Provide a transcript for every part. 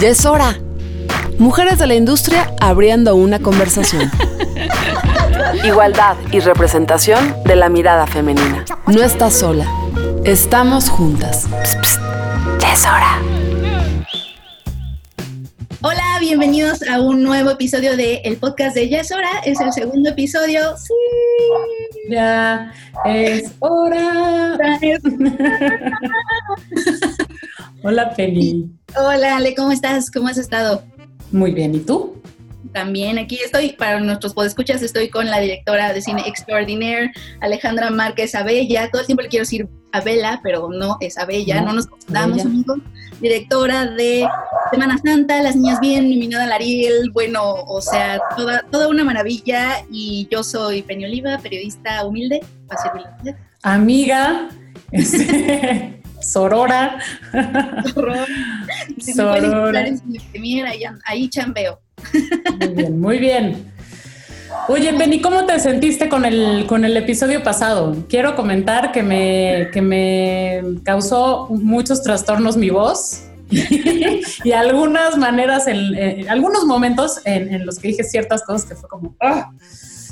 Ya es hora. Mujeres de la industria abriendo una conversación. Igualdad y representación de la mirada femenina. No estás sola. Estamos juntas. Ya es hora. Hola, bienvenidos a un nuevo episodio de el podcast de Ya es hora. Es el segundo episodio. Sí. Ya es hora. Hola, Penny. Hola, Ale, ¿cómo estás? ¿Cómo has estado? Muy bien, ¿y tú? También aquí estoy, para nuestros podescuchas, estoy con la directora de cine Extraordinaire, Alejandra Márquez Abella. Todo el tiempo le quiero decir Abela, pero no es Abella, no, nos confundamos, amigo. Directora de Semana Santa, Las Niñas Bien, nominada al Ariel, bueno, o sea, toda, toda una maravilla. Y yo soy Peña Oliva, periodista humilde, Amiga, este, Sorora. Sorora. ahí, ahí chambeo. Muy bien, muy bien. Oye, Benny, ¿cómo te sentiste con el, con el episodio pasado? Quiero comentar que me, que me causó muchos trastornos mi voz y algunas maneras, en, algunos momentos en, los que dije ciertas cosas que fue como ¡ah!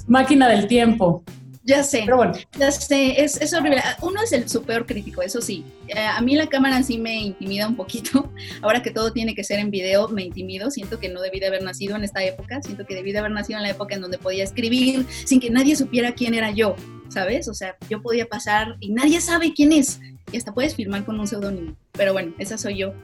máquina del tiempo. Ya sé. Pero bueno. Ya sé, es, es horrible. Uno es el, su peor crítico, eso sí. Eh, a mí la cámara sí me intimida un poquito. Ahora que todo tiene que ser en video, me intimido. Siento que no debí de haber nacido en esta época. Siento que debí de haber nacido en la época en donde podía escribir sin que nadie supiera quién era yo, ¿sabes? O sea, yo podía pasar y nadie sabe quién es. Y hasta puedes firmar con un seudónimo. Pero bueno, esa soy yo.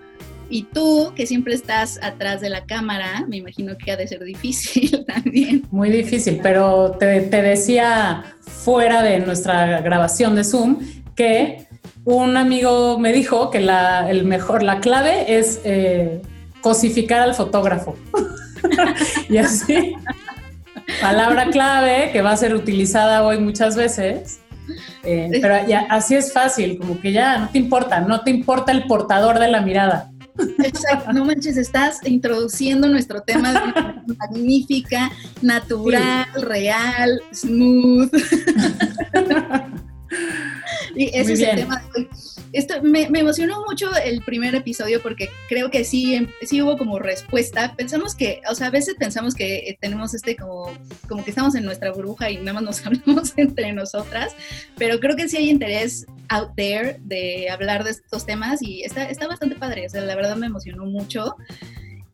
Y tú, que siempre estás atrás de la cámara, me imagino que ha de ser difícil también. Muy difícil, pero te, decía fuera de nuestra grabación de Zoom que un amigo me dijo que la, el mejor, la clave es eh, cosificar al fotógrafo. y así, palabra clave que va a ser utilizada hoy muchas veces. Eh, pero ya, así es fácil, como que ya no te importa, no te importa el portador de la mirada. Exacto, no manches, estás introduciendo nuestro tema de magnífica, natural, real, smooth. y ese es el tema de hoy. Esto, me, emocionó mucho el primer episodio porque creo que sí, em, sí hubo como respuesta. Pensamos que, o sea, a veces pensamos que eh, tenemos este como, como que estamos en nuestra burbuja y nada más nos hablamos entre nosotras, pero creo que sí hay interés out there de hablar de estos temas y está, está bastante padre. O sea, la verdad me emocionó mucho.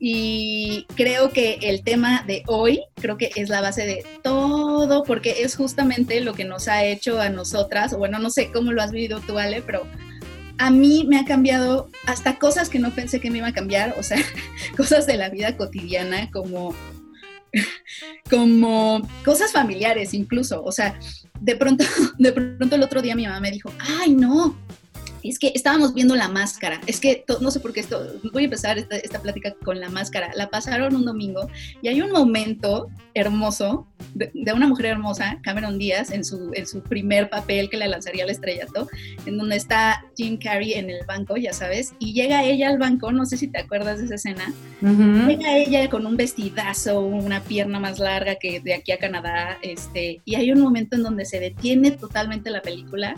Y creo que el tema de hoy, creo que es la base de todo, porque es justamente lo que nos ha hecho a nosotras, bueno, no sé cómo lo has vivido tú, Ale, pero a mí me ha cambiado hasta cosas que no pensé que me iba a cambiar, o sea, cosas de la vida cotidiana como como cosas familiares incluso, o sea, de pronto de pronto el otro día mi mamá me dijo, "Ay, no, es que estábamos viendo la máscara. Es que no sé por qué esto. Voy a empezar esta, plática con la máscara. La pasaron un domingo y hay un momento hermoso de, una mujer hermosa, Cameron Díaz, en su, en su primer papel que le lanzaría al estrellato, en donde está Jim Carrey en el banco, ya sabes, y llega ella al banco. No sé si te acuerdas de esa escena. Llega ella con un vestidazo, una pierna más larga que de aquí a Canadá, este, y hay un momento en donde se detiene totalmente la película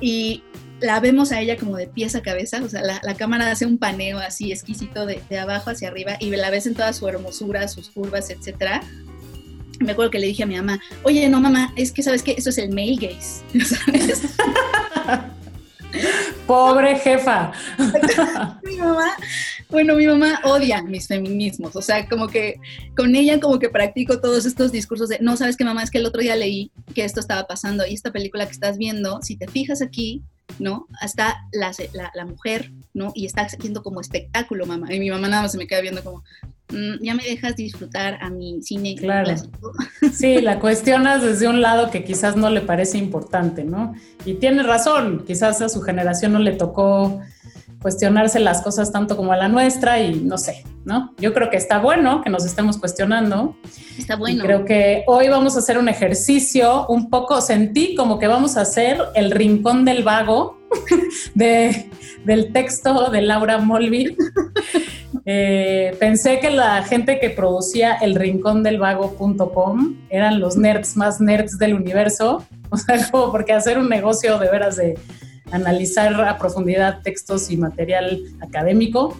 y la vemos a ella como de pies a cabeza, o sea, la, cámara hace un paneo así exquisito de, abajo hacia arriba y la ves en toda su hermosura, sus curvas, etcétera. Me acuerdo que le dije a mi mamá, oye, no mamá, es que sabes que eso es el male gaze, ¿sabes? Pobre jefa. mi mamá, bueno, mi mamá odia mis feminismos, o sea, como que con ella como que practico todos estos discursos de, no, sabes que mamá, es que el otro día leí que esto estaba pasando y esta película que estás viendo, si te fijas aquí, ¿no? Hasta la, la, mujer, ¿no? Y está haciendo como espectáculo, mamá. Y mi mamá nada más se me queda viendo como, mm, ya me dejas disfrutar a mi cine claro. Sí, la cuestionas desde un lado que quizás no le parece importante, ¿no? Y tiene razón, quizás a su generación no le tocó cuestionarse las cosas tanto como a la nuestra y no sé, ¿no? Yo creo que está bueno que nos estemos cuestionando. Está bueno. creo que hoy vamos a hacer un ejercicio un poco, sentí como que vamos a hacer el rincón del vago de, del texto de Laura Molby. Eh, pensé que la gente que producía el rincón del vago.com eran los nerds más nerds del universo. O sea, como porque hacer un negocio de veras de analizar a profundidad textos y material académico.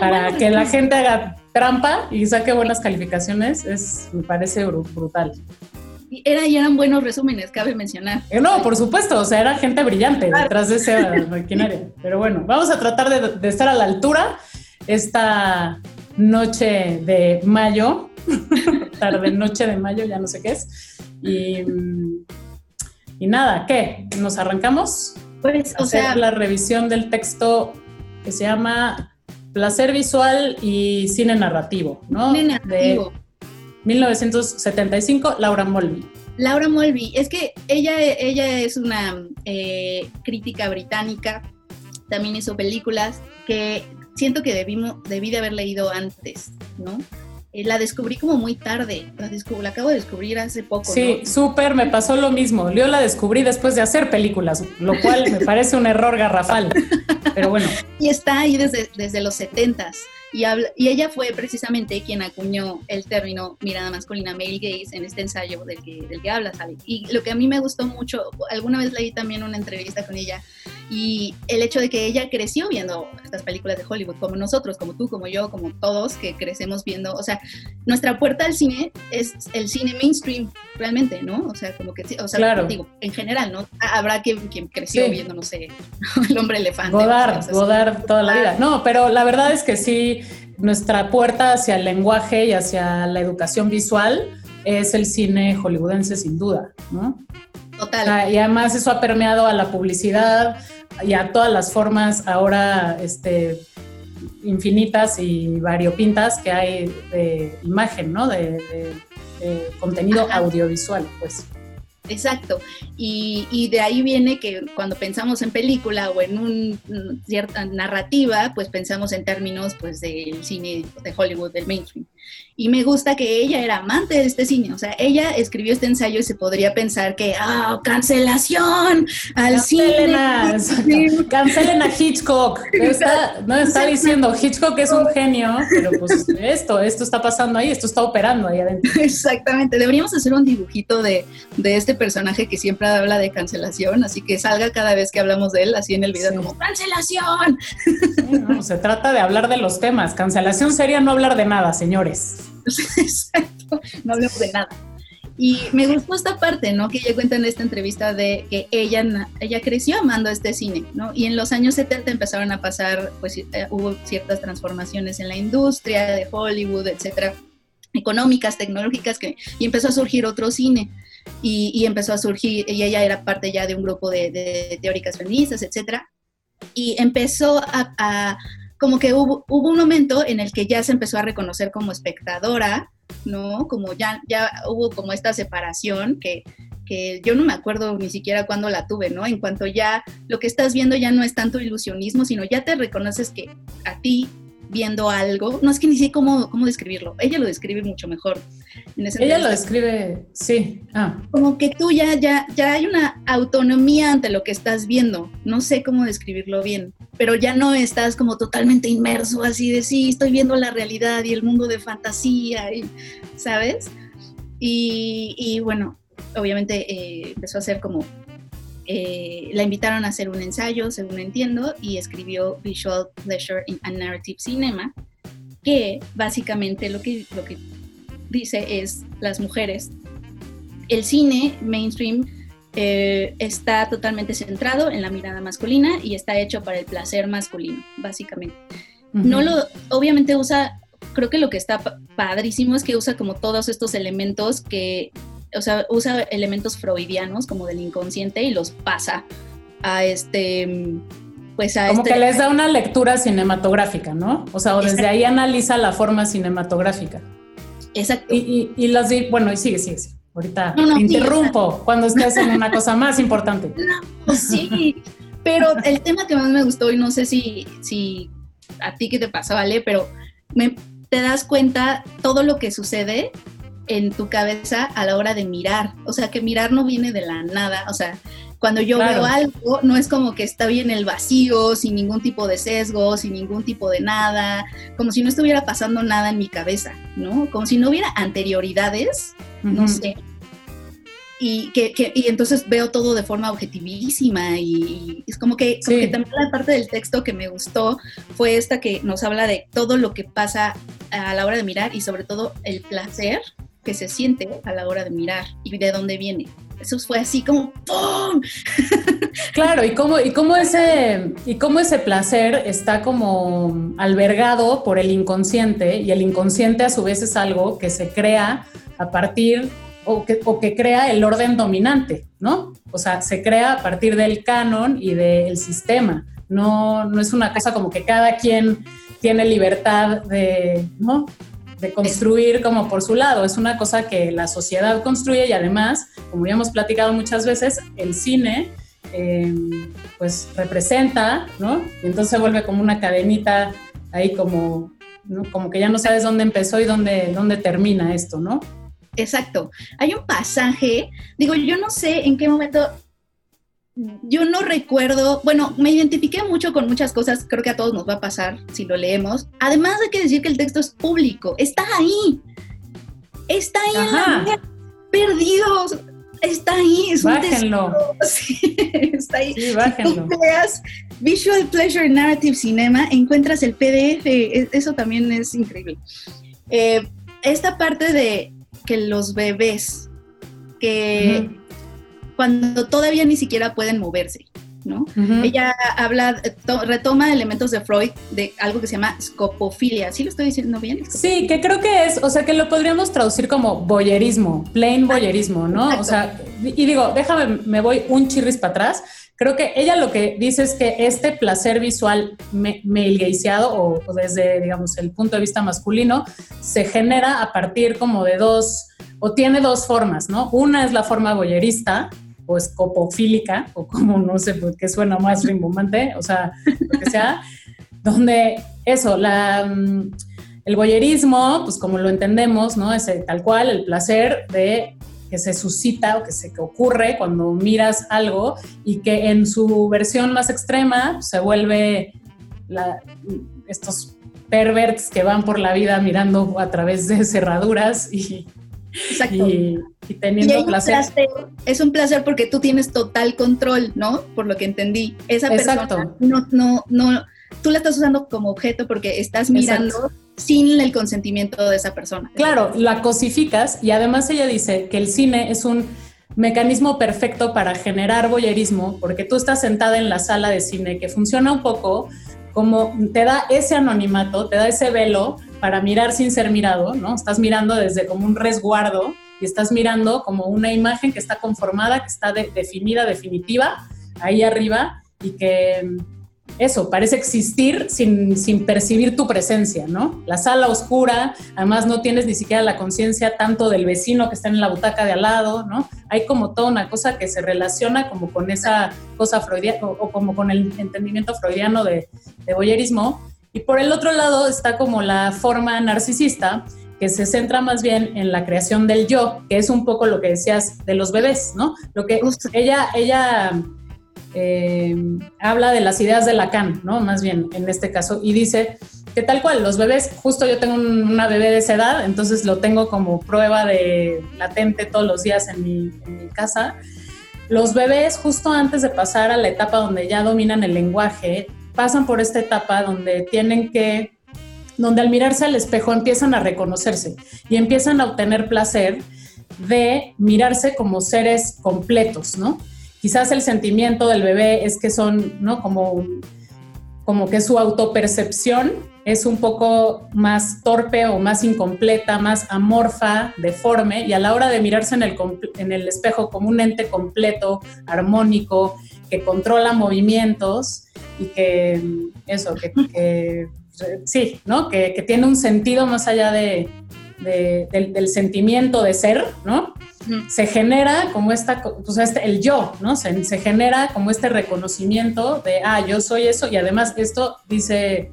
Para que la gente haga trampa y saque buenas calificaciones, es, me parece brutal. Y, era, y eran buenos resúmenes, cabe mencionar. Eh, no, por supuesto, o sea, era gente brillante detrás de esa maquinaria. Pero bueno, vamos a tratar de, de estar a la altura esta noche de mayo, tarde noche de mayo, ya no sé qué es. Y, y nada, ¿qué? ¿Nos arrancamos? Pues, o sea, la revisión del texto que se llama Placer Visual y Cine Narrativo, ¿no? Cine narrativo. De 1975, Laura Mulvey. Laura Mulvey, es que ella, ella es una eh, crítica británica, también hizo películas que siento que debimos, debí de haber leído antes, ¿no? Eh, la descubrí como muy tarde, la, la acabo de descubrir hace poco. Sí, súper, me pasó lo mismo. Yo la descubrí después de hacer películas, lo cual me parece un error garrafal, pero bueno. Y está ahí desde, desde los setentas. Y, y, ella fue precisamente quien acuñó el término mirada masculina, male gaze, en este ensayo del que, del que habla, ¿sabes? Y lo que a mí me gustó mucho, alguna vez leí también una entrevista con ella, y el hecho de que ella creció viendo estas películas de Hollywood, como nosotros, como tú, como yo, como todos que crecemos viendo, o sea, nuestra puerta al cine es el cine mainstream, realmente, ¿no? O sea, como que, o sea, claro. digo, en general, ¿no? Habrá quien, quien creció sí. viendo, no sé, el hombre elefante. Godard, Godard toda la vida. No, pero la verdad es que sí, nuestra puerta hacia el lenguaje y hacia la educación visual es el cine hollywoodense sin duda, ¿no? Total. Sea, y además eso ha permeado a la publicidad y a todas las formas ahora este, infinitas y variopintas que hay de imagen, ¿no? De, de, de contenido Ajá. audiovisual, pues. Exacto. Y, y, de ahí viene que cuando pensamos en película o en una cierta narrativa, pues pensamos en términos pues del cine de Hollywood, del mainstream. Y me gusta que ella era amante de este cine, o sea, ella escribió este ensayo y se podría pensar que, ah, oh, cancelación al cancelen a, cine. Cancelen a Hitchcock. Está, no está diciendo, Hitchcock es un genio, pero pues esto, esto está pasando ahí, esto está operando ahí adentro. Exactamente, deberíamos hacer un dibujito de, de este personaje que siempre habla de cancelación, así que salga cada vez que hablamos de él, así en el video, sí. como, cancelación. Sí, no, se trata de hablar de los temas, cancelación sería no hablar de nada, señores. Exacto, no hablemos de nada. Y me gustó esta parte, ¿no? Que ella cuenta en esta entrevista de que ella, ella creció amando este cine, ¿no? Y en los años 70 empezaron a pasar, pues eh, hubo ciertas transformaciones en la industria de Hollywood, etcétera, económicas, tecnológicas, que, y empezó a surgir otro cine. Y, y, empezó a surgir, y ella era parte ya de un grupo de, teóricas feministas, etcétera. Y empezó a como que hubo, hubo, un momento en el que ya se empezó a reconocer como espectadora, ¿no? Como ya, ya hubo como esta separación que, que yo no me acuerdo ni siquiera cuándo la tuve, ¿no? En cuanto ya lo que estás viendo ya no es tanto ilusionismo, sino ya te reconoces que a ti viendo algo, no es que ni sé cómo, cómo describirlo, ella lo describe mucho mejor. En ese ella lo describe, sí. Ah. Como que tú ya, ya, ya hay una autonomía ante lo que estás viendo, no sé cómo describirlo bien, pero ya no estás como totalmente inmerso así de sí, estoy viendo la realidad y el mundo de fantasía, y, ¿sabes? Y, y bueno, obviamente eh, empezó a ser como eh, la invitaron a hacer un ensayo, según entiendo, y escribió Visual Pleasure in a Narrative Cinema, que básicamente lo que, lo que dice es las mujeres. El cine mainstream eh, está totalmente centrado en la mirada masculina y está hecho para el placer masculino, básicamente. Uh -huh. No lo, obviamente usa, creo que lo que está padrísimo es que usa como todos estos elementos que o sea, usa elementos freudianos como del inconsciente y los pasa a este, pues a Como este... que les da una lectura cinematográfica, ¿no? O sea, o desde ahí analiza la forma cinematográfica. Exacto. Y, y, y las bueno, y sigue, sigue, sigue. Ahorita no, no, te interrumpo sí, cuando estés en una cosa más importante. No, pues sí, pero el tema que más me gustó, y no sé si, si a ti qué te pasa, ¿vale? Pero me, te das cuenta todo lo que sucede en tu cabeza a la hora de mirar. O sea, que mirar no viene de la nada. O sea, cuando yo claro. veo algo, no es como que está bien el vacío, sin ningún tipo de sesgo, sin ningún tipo de nada, como si no estuviera pasando nada en mi cabeza, ¿no? Como si no hubiera anterioridades, uh -huh. no sé. y, que, y entonces veo todo de forma objetivísima y, es como que, como que, también la parte del texto que me gustó fue esta que nos habla de todo lo que pasa a la hora de mirar y sobre todo el placer que se siente a la hora de mirar y de dónde viene. Eso fue así como ¡pum! Claro, y cómo, y cómo ese, y cómo ese placer está como albergado por el inconsciente, y el inconsciente a su vez es algo que se crea a partir o que, o que crea el orden dominante, ¿no? O sea, se crea a partir del canon y del sistema. No, no es una cosa como que cada quien tiene libertad de, ¿no? De construir como por su lado. Es una cosa que la sociedad construye y además, como ya hemos platicado muchas veces, el cine em, pues representa, ¿no? Y entonces vuelve como una cadenita ahí como, como que ya no sabes dónde empezó y dónde, dónde termina esto, ¿no? Exacto. Hay un pasaje, digo, yo no sé en qué momento yo no recuerdo, bueno, me identifiqué mucho con muchas cosas, creo que a todos nos va a pasar si lo leemos. Además de que decir que el texto es público, está ahí. Está ahí perdidos. Está ahí, es bájenlo. Sí, está ahí. Sí, bájenlo. Visual Pleasure Narrative Cinema, encuentras el PDF, e, eso también es increíble. Eh, esta parte de que los bebés que cuando todavía ni siquiera pueden moverse. ¿no? Ella habla, retoma elementos de Freud de algo que se llama scopofilia. ¿Sí lo estoy diciendo bien? Sí, que creo que es, o sea, que lo podríamos traducir como boyerismo, plain boyerismo, ¿no? O sea, y digo, déjame, me voy un chirris para atrás. Creo que ella lo que dice es que este placer visual male o, desde, digamos, el punto de vista masculino, se genera a partir como de dos, o tiene dos formas, ¿no? Una es la forma boyerista, o escopofílica, o como no sé por qué suena más rimbombante, o sea, lo que sea, donde eso, mm, el boyerismo, pues como lo entendemos, ¿no? Es tal cual el placer de que se suscita o que se que ocurre cuando miras algo y que en su versión más extrema se vuelve estos perverts que van por la vida mirando a través de cerraduras y Exacto. Y, teniendo placer. Es un placer porque tú tienes total control, ¿no? Por lo que entendí. Esa persona no, no, no, tú la estás usando como objeto porque estás mirando sin el consentimiento de esa persona. Claro, la cosificas y además ella dice que el cine es un mecanismo perfecto para generar boyerismo porque tú estás sentada en la sala de cine que funciona un poco como te da ese anonimato, te da ese velo para mirar sin ser mirado, ¿no? Estás mirando desde como un resguardo y estás mirando como una imagen que está conformada, que está definida, definitiva, ahí arriba y que eso, parece existir sin, sin, percibir tu presencia, ¿no? La sala oscura, además no tienes ni siquiera la conciencia tanto del vecino que está en la butaca de al lado, ¿no? Hay como toda una cosa que se relaciona como con esa cosa freudiana o, como con el entendimiento freudiano de, de boyerismo. Y por el otro lado está como la forma narcisista, que se centra más bien en la creación del yo, que es un poco lo que decías de los bebés, ¿no? Lo que ella, ella eh, habla de las ideas de Lacan, ¿no? Más bien en este caso, y dice que tal cual, los bebés, justo yo tengo una bebé de esa edad, entonces lo tengo como prueba de latente todos los días en mi, en mi casa. Los bebés, justo antes de pasar a la etapa donde ya dominan el lenguaje, pasan por esta etapa donde tienen que, donde al mirarse al espejo empiezan a reconocerse y empiezan a obtener placer de mirarse como seres completos, ¿no? Quizás el sentimiento del bebé es que son, ¿no? Como, como que su autopercepción es un poco más torpe o más incompleta, más amorfa, deforme, y a la hora de mirarse en el, en el espejo como un ente completo, armónico, que controla movimientos y que eso, que, sí, ¿no? Que, que, tiene un sentido más allá de, del, sentimiento de ser, ¿no? Se genera como esta, pues este, el yo, ¿no? Se, se, genera como este reconocimiento de, ah, yo soy eso y además esto, dice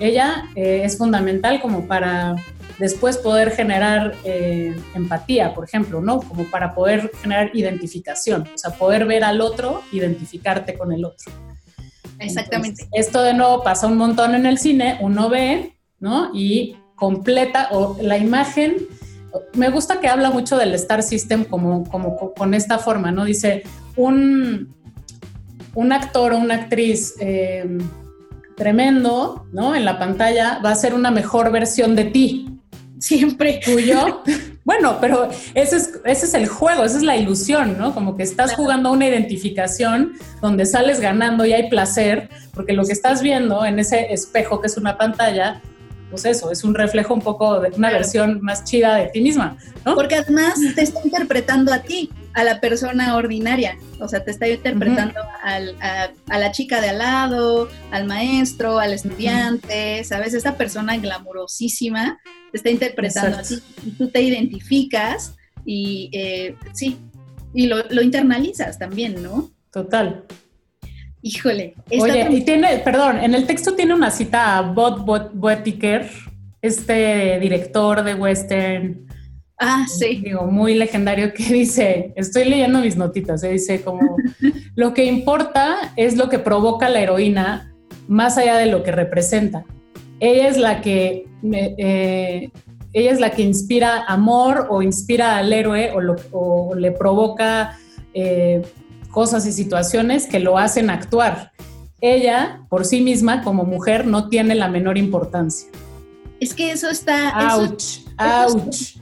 ella, eh, es fundamental como para después poder generar eh, empatía, por ejemplo, ¿no? Como para poder generar identificación, o sea, poder ver al otro, identificarte con el otro. Exactamente. esto de nuevo pasa un montón en el cine, uno ve, ¿no? Y completa o la imagen me gusta que habla mucho del Star System como, como con esta forma, ¿no? Dice, un, un actor o una actriz eh, tremendo, ¿no? En la pantalla va a ser una mejor versión de ti. Siempre. Tuyo. bueno, pero ese es, ese es el juego, esa es la ilusión, ¿no? Como que estás jugando una identificación donde sales ganando y hay placer, porque lo que estás viendo en ese espejo que es una pantalla pues eso, es un reflejo un poco de una versión más chida de ti misma, ¿no? Porque además te está interpretando a ti, a la persona ordinaria, o sea, te está interpretando a, la chica de al lado, al maestro, al estudiante, ¿sabes? Esa persona glamurosísima te está interpretando a ti y tú te identificas y eh, sí, y lo, lo internalizas también, ¿no? Total. Híjole. Oye, y tiene, perdón, en el texto tiene una cita a Bob Boetiker, este director de western. Ah, sí. Digo, muy legendario que dice, estoy leyendo mis notitas, se ¿eh? dice como, lo que importa es lo que provoca la heroína más allá de lo que representa. Ella es la que, eh, ella es la que inspira amor o inspira al héroe o, le provoca eh, cosas y situaciones que lo hacen actuar. Ella, por sí misma, como mujer, no tiene la menor importancia. Es que eso está... Ouch, ouch.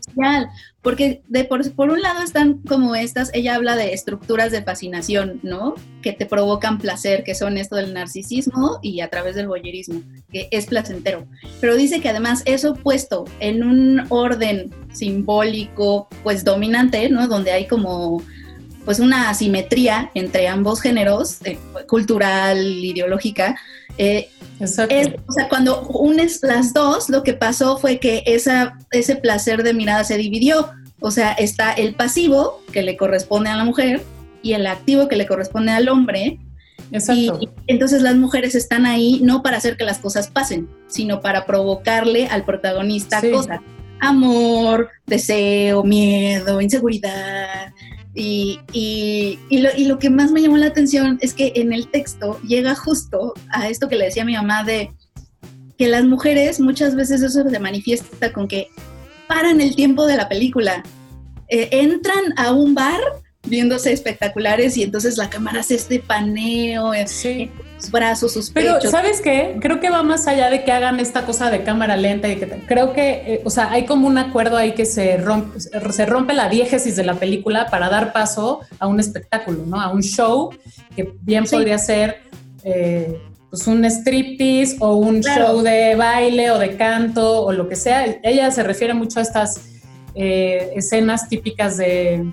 porque de por, por, un lado están como estas, ella habla de estructuras de fascinación, ¿no? Que te provocan placer, que son esto del narcisismo y a través del voyerismo, que es placentero. Pero dice que además eso puesto en un orden simbólico, pues dominante, ¿no? Donde hay como pues una asimetría entre ambos géneros, eh, cultural, ideológica. Eh, o sea, cuando unes las dos, lo que pasó fue que esa, ese placer de mirada se dividió. O sea, está el pasivo que le corresponde a la mujer y el activo que le corresponde al hombre. Exacto. Y, entonces las mujeres están ahí no para hacer que las cosas pasen, sino para provocarle al protagonista cosas. Amor, deseo, miedo, inseguridad, y, y, lo, y, lo, que más me llamó la atención es que en el texto llega justo a esto que le decía mi mamá de que las mujeres muchas veces eso se manifiesta con que paran el tiempo de la película, eh, entran a un bar viéndose espectaculares y entonces la cámara hace este paneo, eh, sí. sus brazos, sus Pero, ¿sabes qué? Creo que va más allá de que hagan esta cosa de cámara lenta y que creo que, eh, o sea, hay como un acuerdo ahí que se rompe, se rompe la diégesis de la película para dar paso a un espectáculo, ¿no? A un show que bien podría ser eh, pues un striptease o un show de baile o de canto o lo que sea. Ella se refiere mucho a estas escenas típicas de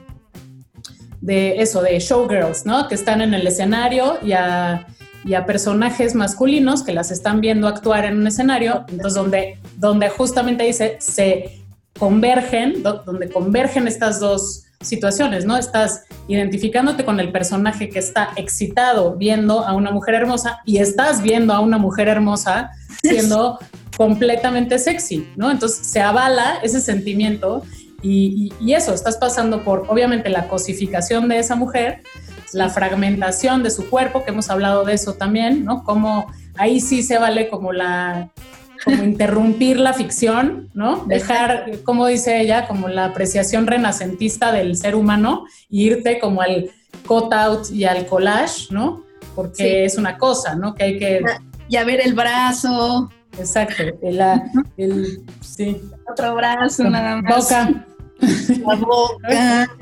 de eso, de showgirls, ¿no? Que están en el escenario y a, personajes masculinos que las están viendo actuar en un escenario, entonces donde, donde justamente dice, se convergen, donde convergen estas dos situaciones, ¿no? Estás identificándote con el personaje que está excitado viendo a una mujer hermosa y estás viendo a una mujer hermosa siendo completamente sexy, ¿no? Entonces se avala ese sentimiento y, eso, estás pasando por, obviamente, la cosificación de esa mujer, la fragmentación de su cuerpo, que hemos hablado de eso también, ¿no? Como ahí sí se vale como la, como interrumpir la ficción, ¿no? Dejar, como dice ella, como la apreciación renacentista del ser humano e irte como al cut-out y al collage, ¿no? Porque es una cosa, ¿no? Que hay que... Ya ver el brazo. Exacto, el, sí. Otro brazo nada más. Boca la boca,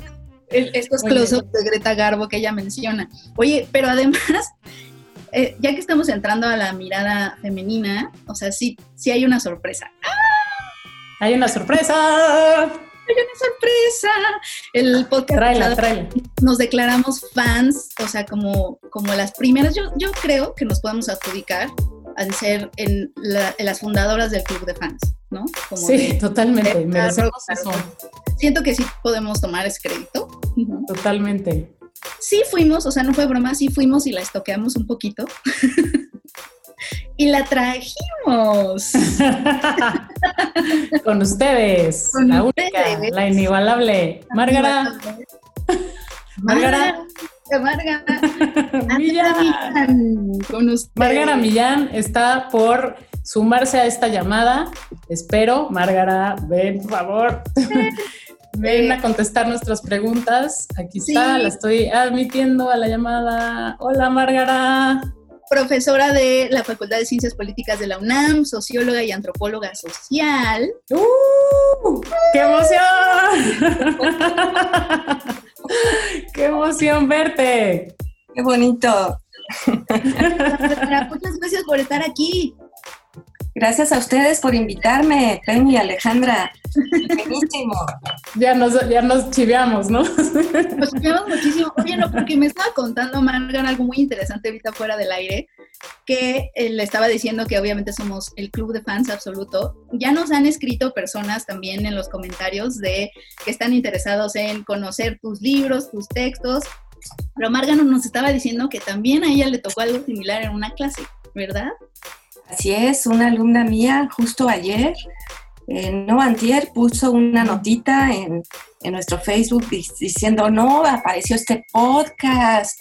estos close-ups de Greta Garbo que ella menciona. Oye, pero además, eh, ya que estamos entrando a la mirada femenina, o sea, sí, sí hay una sorpresa. Hay una sorpresa. Hay una sorpresa. El podcast nos declaramos fans, o sea, como, como las primeras. Yo, yo creo que nos podemos adjudicar a ser en, las fundadoras del club de fans, ¿no? sí, totalmente. Eso. Siento que sí podemos tomar ese crédito. Totalmente. Sí fuimos, o sea, no fue broma, sí fuimos y la estoqueamos un poquito. y la trajimos. Con ustedes, la única, la inigualable, Márgara. Márgara. Márgara. Millán. Márgara Millán está por sumarse a esta llamada. Espero, Márgara, ven, por favor. ven a contestar nuestras preguntas. Aquí está, la estoy admitiendo a la llamada. Hola, Márgara profesora de la Facultad de Ciencias Políticas de la UNAM, socióloga y antropóloga social. ¡Uh! ¡Qué emoción! ¡Qué emoción verte! ¡Qué bonito! Muchas gracias por estar aquí. Gracias a ustedes por invitarme, Penny y Alejandra. Buenísimo. Ya nos, ya nos chiveamos, ¿no? Nos chiveamos muchísimo. Oye, no, porque me estaba contando Margan algo muy interesante ahorita fuera del aire, que eh, le estaba diciendo que obviamente somos el club de fans absoluto. Ya nos han escrito personas también en los comentarios de que están interesados en conocer tus libros, tus textos. Pero Margan nos estaba diciendo que también a ella le tocó algo similar en una clase, ¿verdad? Así es, una alumna mía justo ayer, eh, no antier, puso una notita en, nuestro Facebook diciendo, no, apareció este podcast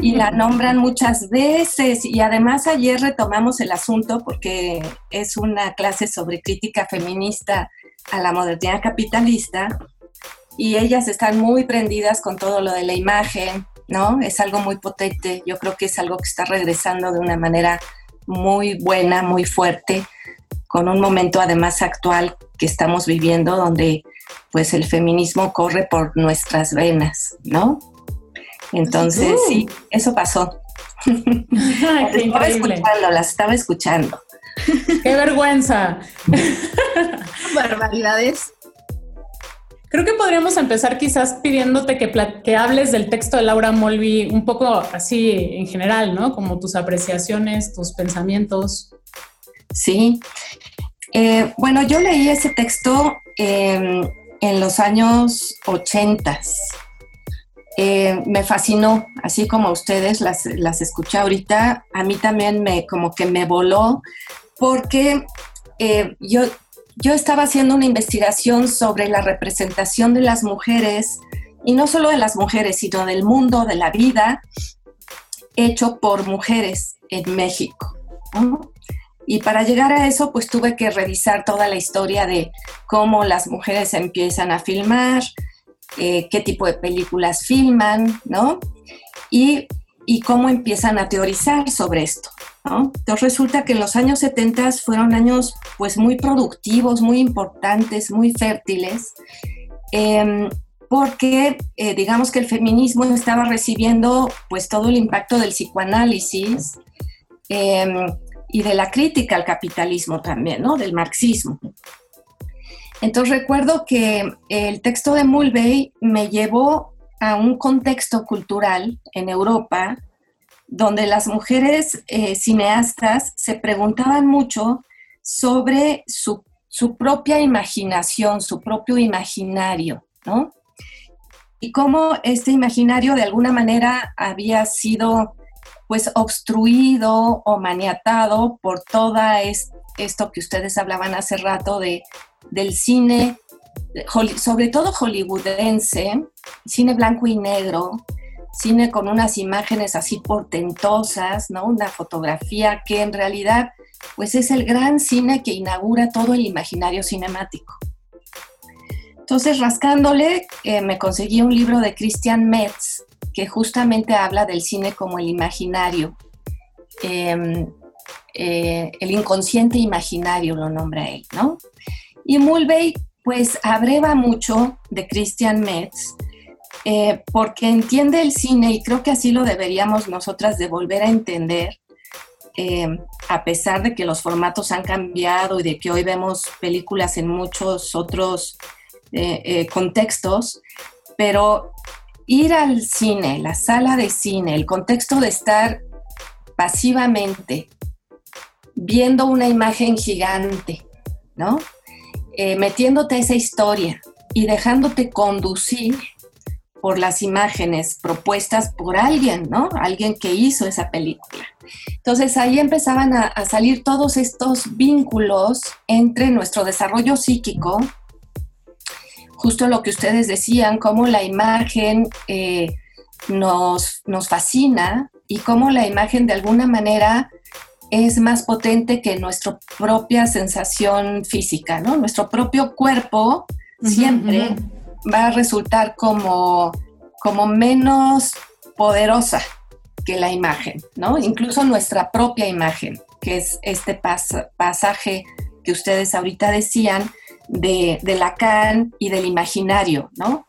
y la nombran muchas veces. Y además ayer retomamos el asunto porque es una clase sobre crítica feminista a la modernidad capitalista y ellas están muy prendidas con todo lo de la imagen, ¿no? Es algo muy potente, yo creo que es algo que está regresando de una manera muy buena, muy fuerte, con un momento además actual que estamos viviendo donde pues el feminismo corre por nuestras venas, ¿no? Entonces, sí, eso pasó. estaba escuchando, las estaba escuchando. ¡Qué vergüenza! Barbaridades. Creo que podríamos empezar quizás pidiéndote que, que hables del texto de Laura Molby un poco así en general, ¿no? Como tus apreciaciones, tus pensamientos. Sí. Eh, bueno, yo leí ese texto em, en los años 80. Eh, me fascinó, así como ustedes las, las escuché ahorita, a mí también me como que me voló porque eh, yo yo estaba haciendo una investigación sobre la representación de las mujeres, y no solo de las mujeres, sino del mundo, de la vida, hecho por mujeres en México. Y para llegar a eso, pues tuve que revisar toda la historia de cómo las mujeres empiezan a filmar, eh, qué tipo de películas filman, ¿no? Y, y cómo empiezan a teorizar sobre esto. Entonces resulta que los años 70 fueron años pues muy productivos, muy importantes, muy fértiles, em, porque eh, digamos que el feminismo estaba recibiendo pues todo el impacto del psicoanálisis em, y de la crítica al capitalismo también, ¿no? Del marxismo. Entonces recuerdo que el texto de Mulvey me llevó a un contexto cultural en Europa donde las mujeres eh, cineastas se preguntaban mucho sobre su, propia imaginación, su propio imaginario, ¿no? Y cómo este imaginario de alguna manera había sido pues obstruido o maniatado por toda esto que ustedes hablaban hace rato de, del cine, sobre todo hollywoodense, cine blanco y negro, cine con unas imágenes así portentosas, ¿no? Una fotografía que en realidad pues es el gran cine que inaugura todo el imaginario cinemático. Entonces, rascándole, eh, me conseguí un libro de Christian Metz que justamente habla del cine como el imaginario, em, eh, el inconsciente imaginario lo nombra él, ¿no? Y Mulvey, pues, abreva mucho de Christian Metz eh, porque entiende el cine y creo que así lo deberíamos nosotras de volver a entender, eh, a pesar de que los formatos han cambiado y de que hoy vemos películas en muchos otros eh, contextos, pero ir al cine, la sala de cine, el contexto de estar pasivamente viendo una imagen gigante, ¿no? metiéndote esa historia y dejándote conducir por las imágenes propuestas por alguien, ¿no? Alguien que hizo esa película. Entonces ahí empezaban a, salir todos estos vínculos entre nuestro desarrollo psíquico, justo lo que ustedes decían, cómo la imagen eh, nos, nos fascina y cómo la imagen de alguna manera es más potente que nuestra propia sensación física, ¿no? Nuestro propio cuerpo siempre va a resultar como, como menos poderosa que la imagen, ¿no? Incluso nuestra propia imagen, que es este pasaje que ustedes ahorita decían de, de Lacan y del imaginario, ¿no?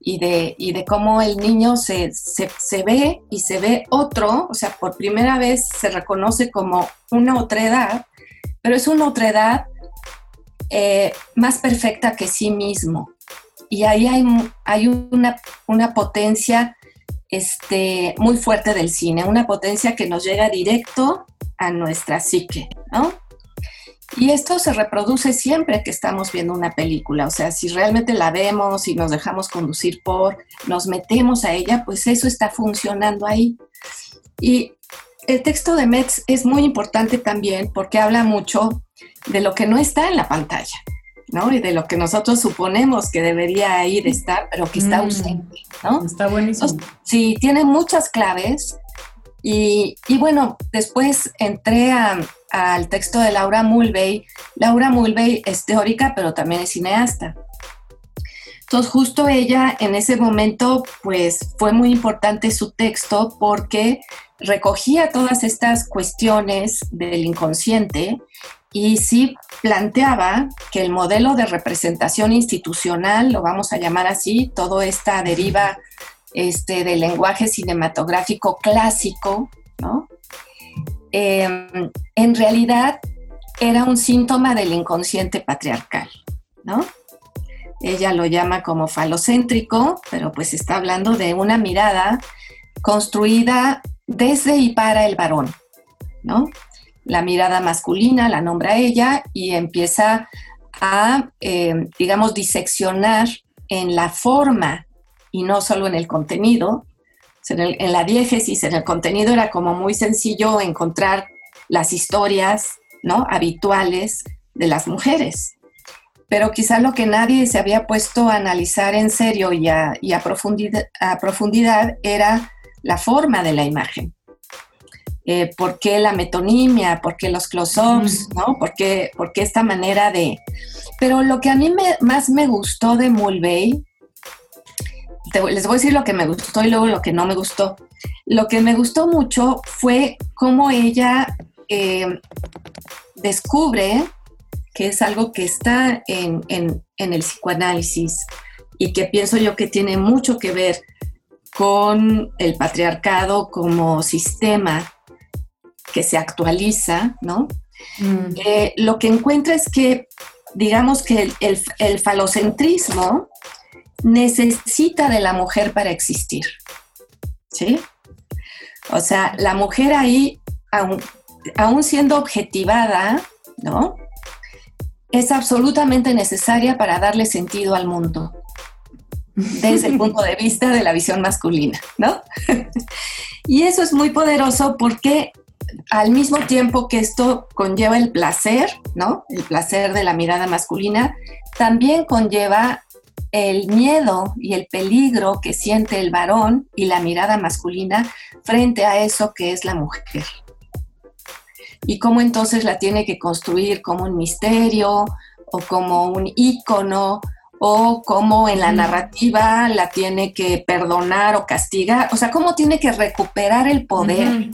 Y de, y de cómo el niño se, se, ve y se ve otro, o sea, por primera vez se reconoce como una otredad, pero es una otredad eh, más perfecta que sí mismo. Y ahí hay, hay una, una potencia este, muy fuerte del cine, una potencia que nos llega directo a nuestra psique, ¿no? Y esto se reproduce siempre que estamos viendo una película, o sea, si realmente la vemos y nos dejamos conducir por, nos metemos a ella, pues eso está funcionando ahí. Y el texto de Metz es muy importante también porque habla mucho de lo que no está en la pantalla. ¿No? Y de lo que nosotros suponemos que debería ir estar, pero que está mm. ausente, ¿no? Está buenísimo. sí, tiene muchas claves. Y, bueno, después entré al texto de Laura Mulvey. Laura Mulvey es teórica, pero también es cineasta. Entonces, justo ella en ese momento, pues fue muy importante su texto porque recogía todas estas cuestiones del inconsciente y sí planteaba que el modelo de representación institucional, lo vamos a llamar así, todo esta deriva este, del lenguaje cinematográfico clásico, ¿no? Em, en realidad era un síntoma del inconsciente patriarcal, ¿no? Ella lo llama como falocéntrico, pero pues está hablando de una mirada construida desde y para el varón, ¿no? La mirada masculina, la nombra ella y empieza a, eh, digamos, diseccionar en la forma y no solo en el contenido. En, la diégesis, en el contenido era como muy sencillo encontrar las historias ¿no? habituales de las mujeres. Pero quizá lo que nadie se había puesto a analizar en serio y a, y a profundidad era la forma de la imagen. Eh, por qué la metonimia, por qué los close-ups, ¿no? ¿Por qué, esta manera de... Pero lo que a mí más me gustó de Mulvey, les voy a decir lo que me gustó y luego lo que no me gustó. Lo que me gustó mucho fue cómo ella eh, descubre que es algo que está en, en el psicoanálisis y que pienso yo que tiene mucho que ver con el patriarcado como sistema que se actualiza, ¿no? Mm. Eh, lo que encuentra es que, digamos que el, falocentrismo necesita de la mujer para existir, ¿sí? O sea, la mujer ahí, aún, siendo objetivada, ¿no? Es absolutamente necesaria para darle sentido al mundo desde el punto de vista de la visión masculina, ¿no? y eso es muy poderoso porque al mismo tiempo que esto conlleva el placer, ¿no? El placer de la mirada masculina, también conlleva el miedo y el peligro que siente el varón y la mirada masculina frente a eso que es la mujer. Y cómo entonces la tiene que construir como un misterio o como un ícono o cómo en la narrativa la tiene que perdonar o castigar, o sea, cómo tiene que recuperar el poder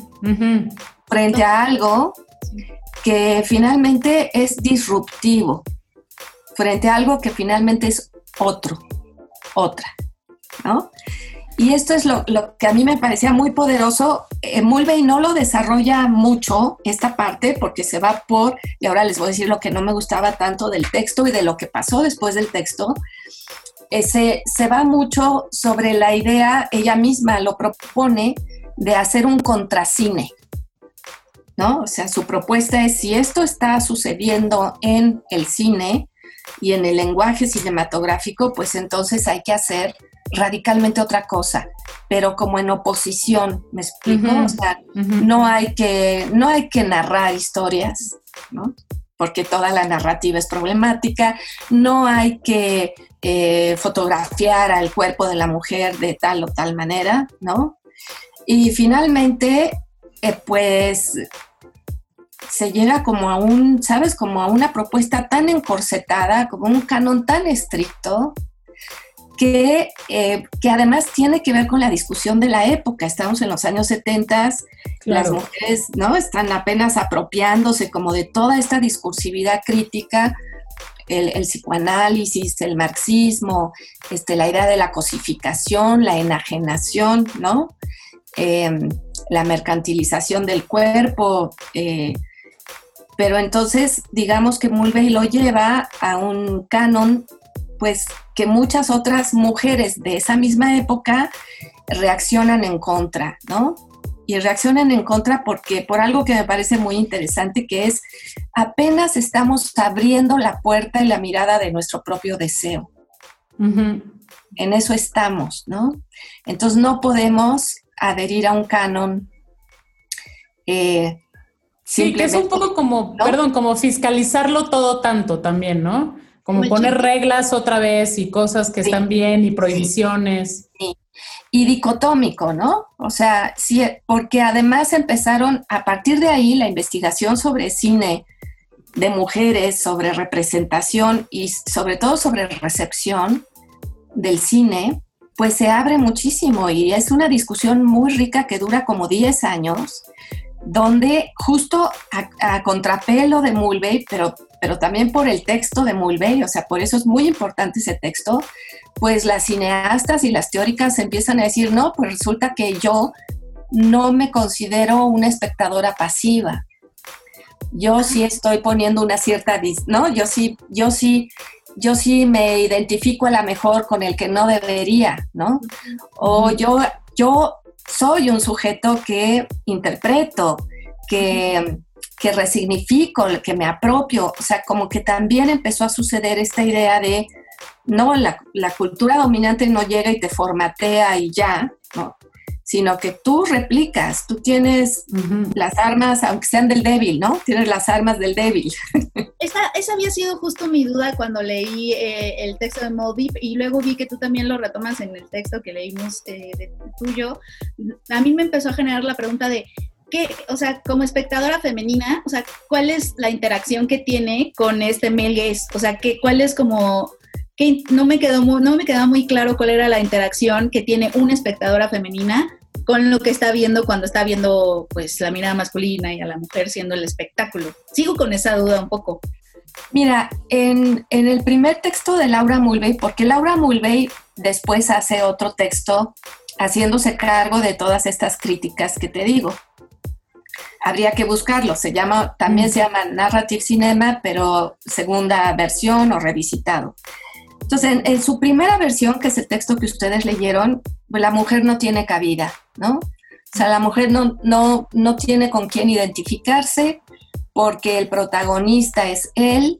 frente a algo que finalmente es disruptivo, frente a algo que finalmente es otro, otra, ¿no? Y esto es lo, que a mí me parecía muy poderoso. Eh, Mulvey no lo desarrolla mucho esta parte porque se va por, y ahora les voy a decir lo que no me gustaba tanto del texto y de lo que pasó después del texto, se, se va mucho sobre la idea, ella misma lo propone, de hacer un contracine. ¿No? O sea, su propuesta es si esto está sucediendo en el cine y en el lenguaje cinematográfico, pues entonces hay que hacer radicalmente otra cosa, pero como en oposición, ¿me explico? o sea, no, hay que, no hay que narrar historias, ¿no? Porque toda la narrativa es problemática, no hay que eh, fotografiar al cuerpo de la mujer de tal o tal manera, ¿no? Y finalmente, eh, pues se llega como a un, ¿sabes? Como a una propuesta tan encorsetada, como un canon tan estricto, que, eh, que además tiene que ver con la discusión de la época. Estamos en los años 70, las mujeres ¿no? están apenas apropiándose como de toda esta discursividad crítica, el, psicoanálisis, el marxismo, este, la idea de la cosificación, la enajenación, ¿no? Em, la mercantilización del cuerpo. Eh, pero entonces, digamos que Mulvey lo lleva a un canon pues que muchas otras mujeres de esa misma época reaccionan en contra, ¿no? Y reaccionan en contra porque por algo que me parece muy interesante, que es apenas estamos abriendo la puerta y la mirada de nuestro propio deseo. En eso estamos, ¿no? Entonces no podemos adherir a un canon. Eh, sí, que es un poco como, perdón, como fiscalizarlo todo tanto también, ¿no? Como poner reglas otra vez y cosas que están bien y prohibiciones. Sí. Y dicotómico, ¿no? O sea, sí, porque además empezaron, a partir de ahí, la investigación sobre cine de mujeres, sobre representación y sobre todo sobre recepción del cine, pues se abre muchísimo y es una discusión muy rica que dura como 10 años, donde justo a, contrapelo de Mulvey, pero pero también por el texto de Mulvey, o sea, por eso es muy importante ese texto, pues las cineastas y las teóricas empiezan a decir, no, pues resulta que yo no me considero una espectadora pasiva. Yo sí estoy poniendo una cierta, ¿no? Yo sí, yo sí, yo sí me identifico a la mejor con el que no debería, ¿no? O yo, yo soy un sujeto que interpreto, que que resignifico, que me apropio, o sea, como que también empezó a suceder esta idea de, no, la, cultura dominante no llega y te formatea y ya, ¿no? Sino que tú replicas, tú tienes las armas, aunque sean del débil, ¿no? Tienes las armas del débil. Esa, esa había sido justo mi duda cuando leí eh, el texto de Moby y luego vi que tú también lo retomas en el texto que leímos eh, de tuyo. A mí me empezó a generar la pregunta de, o sea, como espectadora femenina, o sea, cuál es la interacción que tiene con este male gaze? O sea, que, cuál es como, que no me quedó muy, no me quedaba muy claro cuál era la interacción que tiene una espectadora femenina con lo que está viendo cuando está viendo pues la mirada masculina y a la mujer siendo el espectáculo. Sigo con esa duda un poco. Mira, en, en el primer texto de Laura Mulvey, porque Laura Mulvey después hace otro texto haciéndose cargo de todas estas críticas que te digo habría que buscarlo. Se llama, también se llama Narrative Cinema, pero segunda versión o revisitado. Entonces, en, su primera versión, que es el texto que ustedes leyeron, pues la mujer no tiene cabida, ¿no? O sea, la mujer no, no, no tiene con quién identificarse porque el protagonista es él,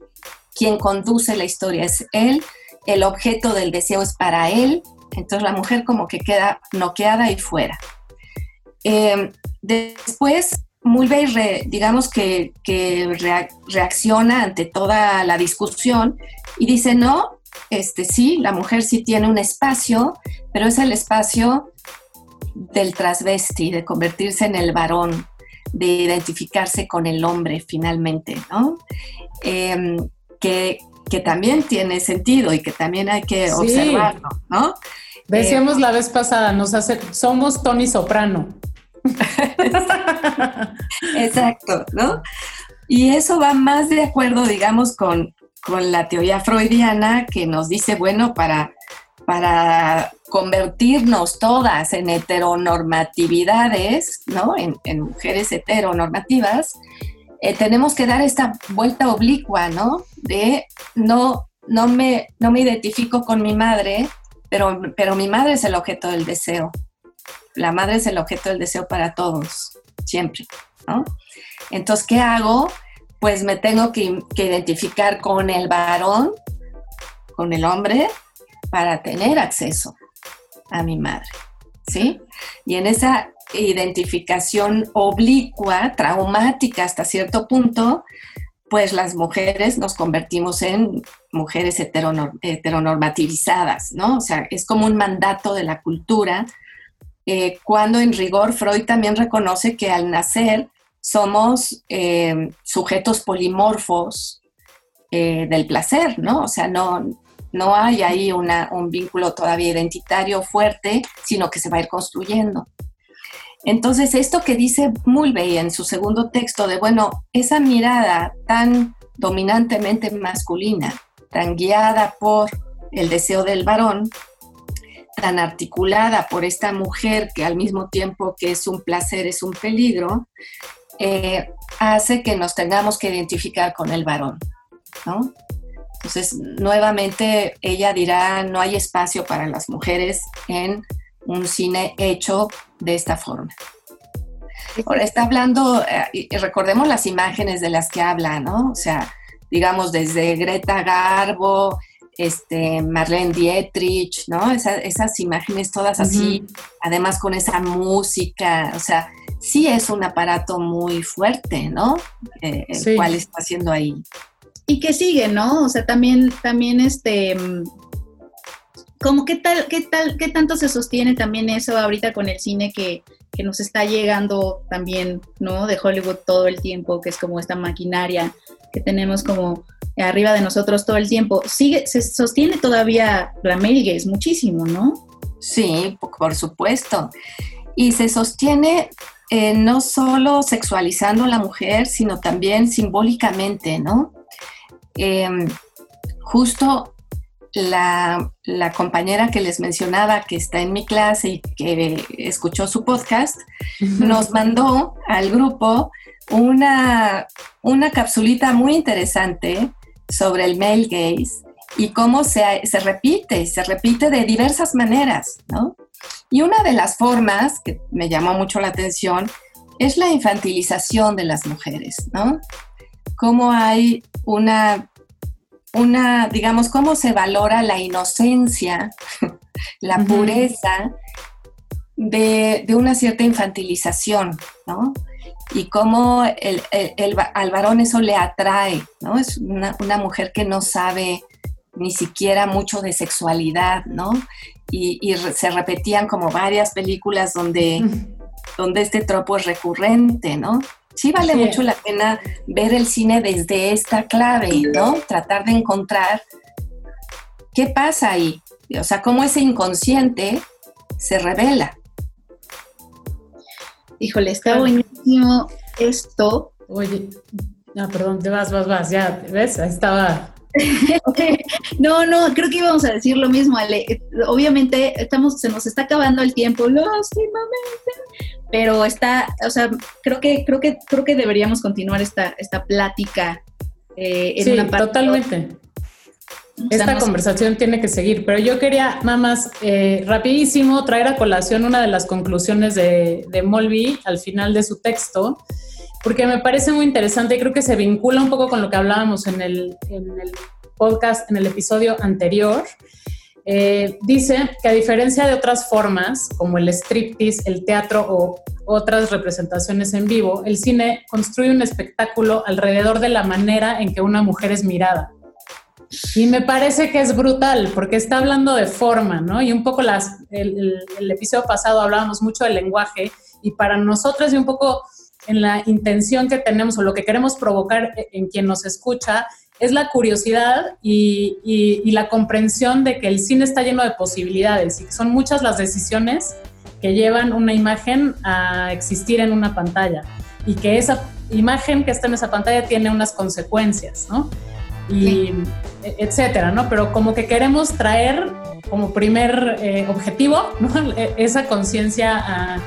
quien conduce la historia es él, el objeto del deseo es para él, entonces la mujer como que queda noqueada y fuera. Eh, después, Mulvey, digamos que, reacciona ante toda la discusión y dice, no, este sí, la mujer sí tiene un espacio, pero es el espacio del transvesti, de convertirse en el varón, de identificarse con el hombre finalmente, ¿no? Em, que, también tiene sentido y que también hay que observarlo, ¿no? Decíamos la vez pasada, nos hace, somos Tony Soprano. Exacto, ¿no? Y eso va más de acuerdo, digamos, con, la teoría freudiana que nos dice, bueno, para, para convertirnos todas en heteronormatividades, ¿no? En, mujeres heteronormativas, eh, tenemos que dar esta vuelta oblicua, ¿no? De no, no, me, no me identifico con mi madre, pero, pero mi madre es el objeto del deseo la madre es el objeto del deseo para todos, siempre, ¿no? Entonces, ¿qué hago? Pues me tengo que, identificar con el varón, con el hombre, para tener acceso a mi madre, ¿sí? Y en esa identificación oblicua, traumática hasta cierto punto, pues las mujeres nos convertimos en mujeres heteronormativizadas, ¿no? O sea, es como un mandato de la cultura eh, cuando en rigor Freud también reconoce que al nacer somos eh, sujetos polimorfos eh, del placer, ¿no? O sea, no, no hay ahí un vínculo todavía identitario fuerte, sino que se va a ir construyendo. Entonces, esto que dice Mulvey en su segundo texto de, bueno, esa mirada tan dominantemente masculina, tan guiada por el deseo del varón, tan articulada por esta mujer que al mismo tiempo que es un placer es un peligro, eh, hace que nos tengamos que identificar con el varón, ¿no? Entonces, nuevamente ella dirá, no hay espacio para las mujeres en un cine hecho de esta forma. Ahora está hablando, eh, y recordemos las imágenes de las que habla, ¿no? O sea, digamos desde Greta Garbo, este, Marlene Dietrich, ¿no? esas imágenes todas así, además con esa música, o sea, sí es un aparato muy fuerte, ¿no? Eh, el cual está haciendo ahí. Y que sigue, ¿no? O sea, también, también este, como qué tal, qué tal, qué tanto se sostiene también eso ahorita con el cine que, que nos está llegando también, ¿no? De Hollywood todo el tiempo, que es como esta maquinaria que tenemos como arriba de nosotros todo el tiempo. Sigue, se sostiene todavía la male gaze muchísimo, ¿no? Sí, por supuesto. Y se sostiene eh, no solo sexualizando a la mujer, sino también simbólicamente, ¿no? Em, justo la, compañera que les mencionaba que está en mi clase y que escuchó su podcast, nos mandó al grupo una, una capsulita muy interesante sobre el male gaze y cómo se, se repite, se repite de diversas maneras, ¿no? Y una de las formas que me llamó mucho la atención es la infantilización de las mujeres, ¿no? Cómo hay una una, digamos, cómo se valora la inocencia, la pureza de, una cierta infantilización, ¿no? Y cómo el, al varón eso le atrae, ¿no? Es una, mujer que no sabe ni siquiera mucho de sexualidad, ¿no? Y, se repetían como varias películas donde, donde este tropo es recurrente, ¿no? sí vale mucho la pena ver el cine desde esta clave, ¿no? Tratar de encontrar qué pasa ahí, o sea, cómo ese inconsciente se revela. Híjole, está buenísimo esto. Oye, no, perdón, te vas, vas, vas, ya, ¿ves? Ahí estaba no, no, creo que íbamos a decir lo mismo, Ale. Obviamente estamos, se nos está acabando el tiempo, lástimamente, pero está, o sea, creo que, creo que, creo que deberíamos continuar esta, esta plática eh, en una parte Totalmente. Esta conversación tiene que seguir, pero yo quería nada más eh, rapidísimo traer a colación una de las conclusiones de, de Molby al final de su texto, porque me parece muy interesante y creo que se vincula un poco con lo que hablábamos en el, podcast, en el episodio anterior. Eh, dice que a diferencia de otras formas, como el striptease, el teatro o otras representaciones en vivo, el cine construye un espectáculo alrededor de la manera en que una mujer es mirada. Y me parece que es brutal, porque está hablando de forma, ¿no? Y un poco las, el, el episodio pasado hablábamos mucho del lenguaje, y para nosotros y un poco en la intención que tenemos o lo que queremos provocar e, en quien nos escucha es la curiosidad y, la comprensión de que el cine está lleno de posibilidades y que son muchas las decisiones que llevan una imagen a existir en una pantalla y que esa imagen que está en esa pantalla tiene unas consecuencias, ¿no? Y e, etcétera, ¿no? Pero como que queremos traer como primer eh, objetivo e, esa conciencia a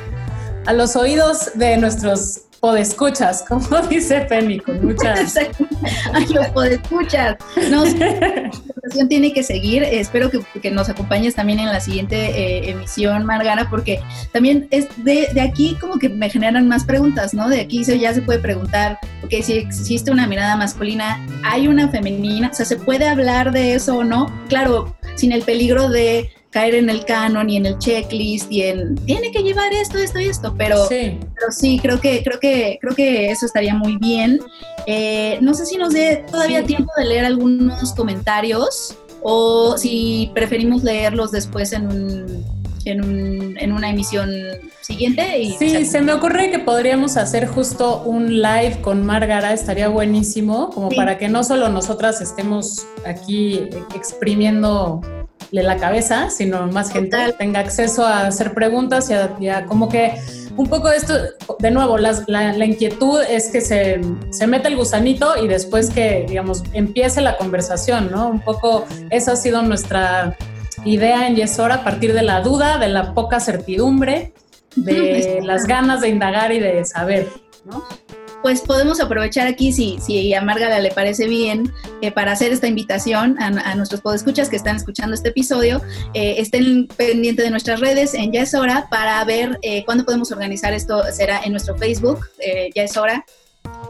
a los oídos de nuestros podescuchas, como dice Penny, con muchas... a los podescuchas. No, la conversación tiene que seguir. Espero que, nos acompañes también en la siguiente eh, emisión, Margana, porque también es de, aquí como que me generan más preguntas, ¿no? De aquí ya se puede preguntar, ok, si existe una mirada masculina, ¿hay una femenina? O sea, ¿se puede hablar de eso o no? Claro, sin el peligro de caer en el canon y en el checklist y en tiene que llevar esto, esto y esto, pero sí, pero sí creo que creo que creo que eso estaría muy bien. Eh, no sé si nos dé todavía tiempo de leer algunos comentarios o si preferimos leerlos después en un en, una emisión siguiente. Y sí, se, me ocurre que podríamos hacer justo un live con Márgara, estaría buenísimo, como para que no solo nosotras estemos aquí exprimiendo la cabeza, sino más gente tenga acceso a hacer preguntas y a, como que un poco esto, de nuevo, la, inquietud es que se, se mete el gusanito y después que, digamos, empiece la conversación, ¿no? Un poco esa ha sido nuestra idea en Yesora a partir de la duda, de la poca certidumbre, de las ganas de indagar y de saber, ¿no? Pues podemos aprovechar aquí, si, si a Márgara le parece bien, eh, para hacer esta invitación a, nuestros podescuchas que están escuchando este episodio, eh, estén pendientes de nuestras redes en Ya es hora para ver eh, cuándo podemos organizar esto. Será en nuestro Facebook, Ya es hora,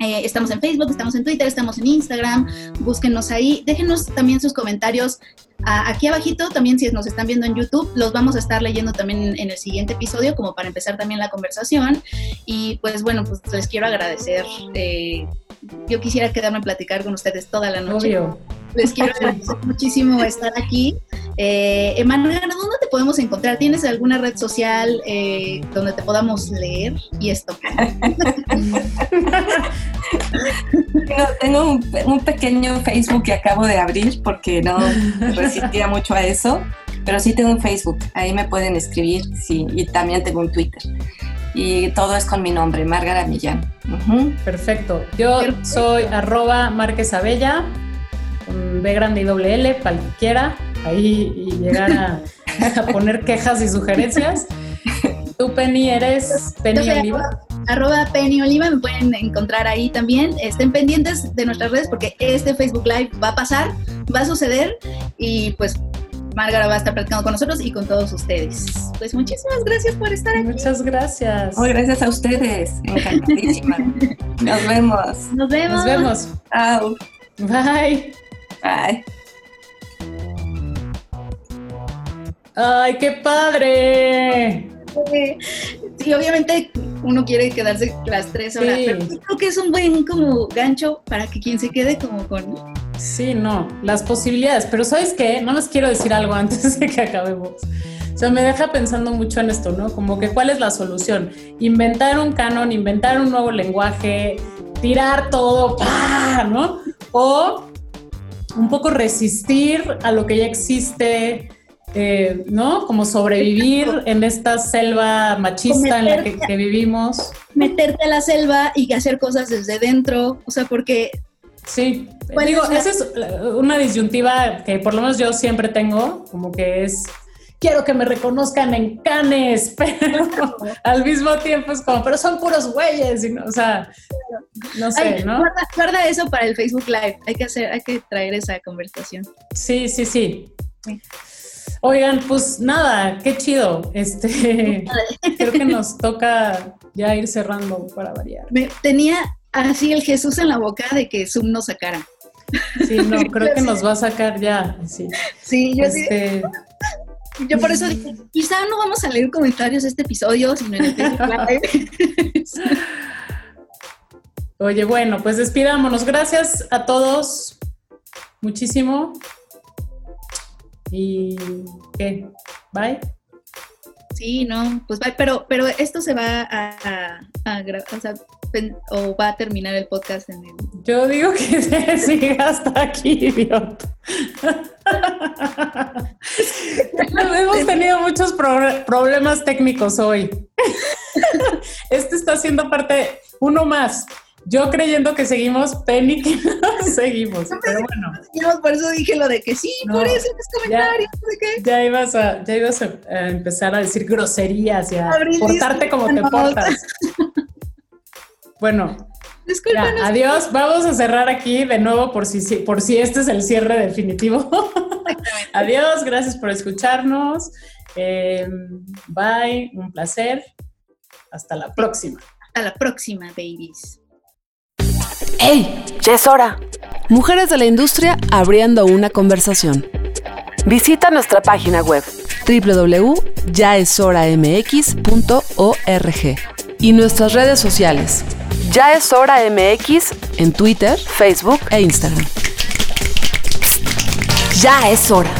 estamos en Facebook, estamos en Twitter, estamos en Instagram, búsquenos ahí, déjenos también sus comentarios aquí abajito, también si nos están viendo en YouTube, los vamos a estar leyendo también en el siguiente episodio, como para empezar también la conversación. Y pues bueno, pues les quiero agradecer. Eh, yo quisiera quedarme a platicar con ustedes toda la noche. Obvio. Les quiero agradecer muchísimo estar aquí. Eh, Emanuel, ¿dónde te podemos encontrar? ¿Tienes alguna red social eh, donde te podamos leer y esto? tengo un, pequeño Facebook que acabo de abrir porque no resistía mucho a eso, pero sí tengo un Facebook, ahí me pueden escribir, sí, y también tengo un Twitter. Y todo es con mi nombre, Márgara Millán. Perfecto. Yo soy arroba Márquez Abella, B grande y doble L, para quiera, ahí y llegar a, poner quejas y sugerencias. Tú, Penny, eres Penny Oliva arroba Penny Oliva, me pueden encontrar ahí también. Estén pendientes de nuestras redes porque este Facebook Live va a pasar, va a suceder y pues Márgara va a estar platicando con nosotros y con todos ustedes. Pues muchísimas gracias por estar aquí. Muchas gracias. gracias a ustedes. Encantadísima. Nos vemos. Nos vemos. Nos vemos. Chao. Bye. Bye. ¡Ay, qué padre! Sí, obviamente uno quiere quedarse las tres horas, pero creo que es un buen como gancho para que quien se quede como con... Sí, no, las posibilidades, pero ¿sabes qué? No les quiero decir algo antes de que acabemos. O sea, me deja pensando mucho en esto, ¿no? Como que cuál es la solución. Inventar un canon, inventar un nuevo lenguaje, tirar todo, ¿no? O un poco resistir a lo que ya existe, eh, ¿no? Como sobrevivir en esta selva machista en la que, vivimos. Meterte a la selva y hacer cosas desde dentro, o sea, porque... Sí, digo, esa es una disyuntiva que por lo menos yo siempre tengo, como que es quiero que me reconozcan en canes, pero al mismo tiempo es como, pero son puros güeyes, o sea, no sé, ¿no? Guarda, eso para el Facebook Live, hay que hacer, hay que traer esa conversación. Sí, sí, sí. sí. Oigan, pues nada, qué chido. Este, creo que nos toca ya ir cerrando para variar. Me, tenía así el Jesús en la boca de que Zoom nos sacara. Sí, no, creo que nos va a sacar ya. Sí, sí yo este... Yo por eso dije, quizá no vamos a leer comentarios de este episodio, sino en el Oye, bueno, pues despidámonos. Gracias a todos muchísimo. ¿Y qué? ¿Bye? Sí, no, pues bye, pero, pero esto se va a, a, o, sea, o va a terminar el podcast en el... Yo digo que se siga hasta aquí, idiota. Hemos tenido muchos problemas técnicos hoy. Este está siendo parte, uno más. Yo creyendo que seguimos, Penny que no seguimos. pero bueno. por eso dije lo de que sí, por eso en comentarios. Ya, ya, ibas, a, ya ibas a, empezar a decir groserías y a portarte como te portas. bueno. Ya, adiós. Vamos a cerrar aquí de nuevo por si, por si este es el cierre definitivo. adiós, gracias por escucharnos. Em, bye, un placer. Hasta la próxima. Hasta la próxima, babies. ¡Hey! Ya es hora. Mujeres de la industria abriendo una conversación. Visita nuestra página web www.yaeshoramx.org y nuestras redes sociales. Ya es hora MX en Twitter, Facebook e Instagram. Ya es hora.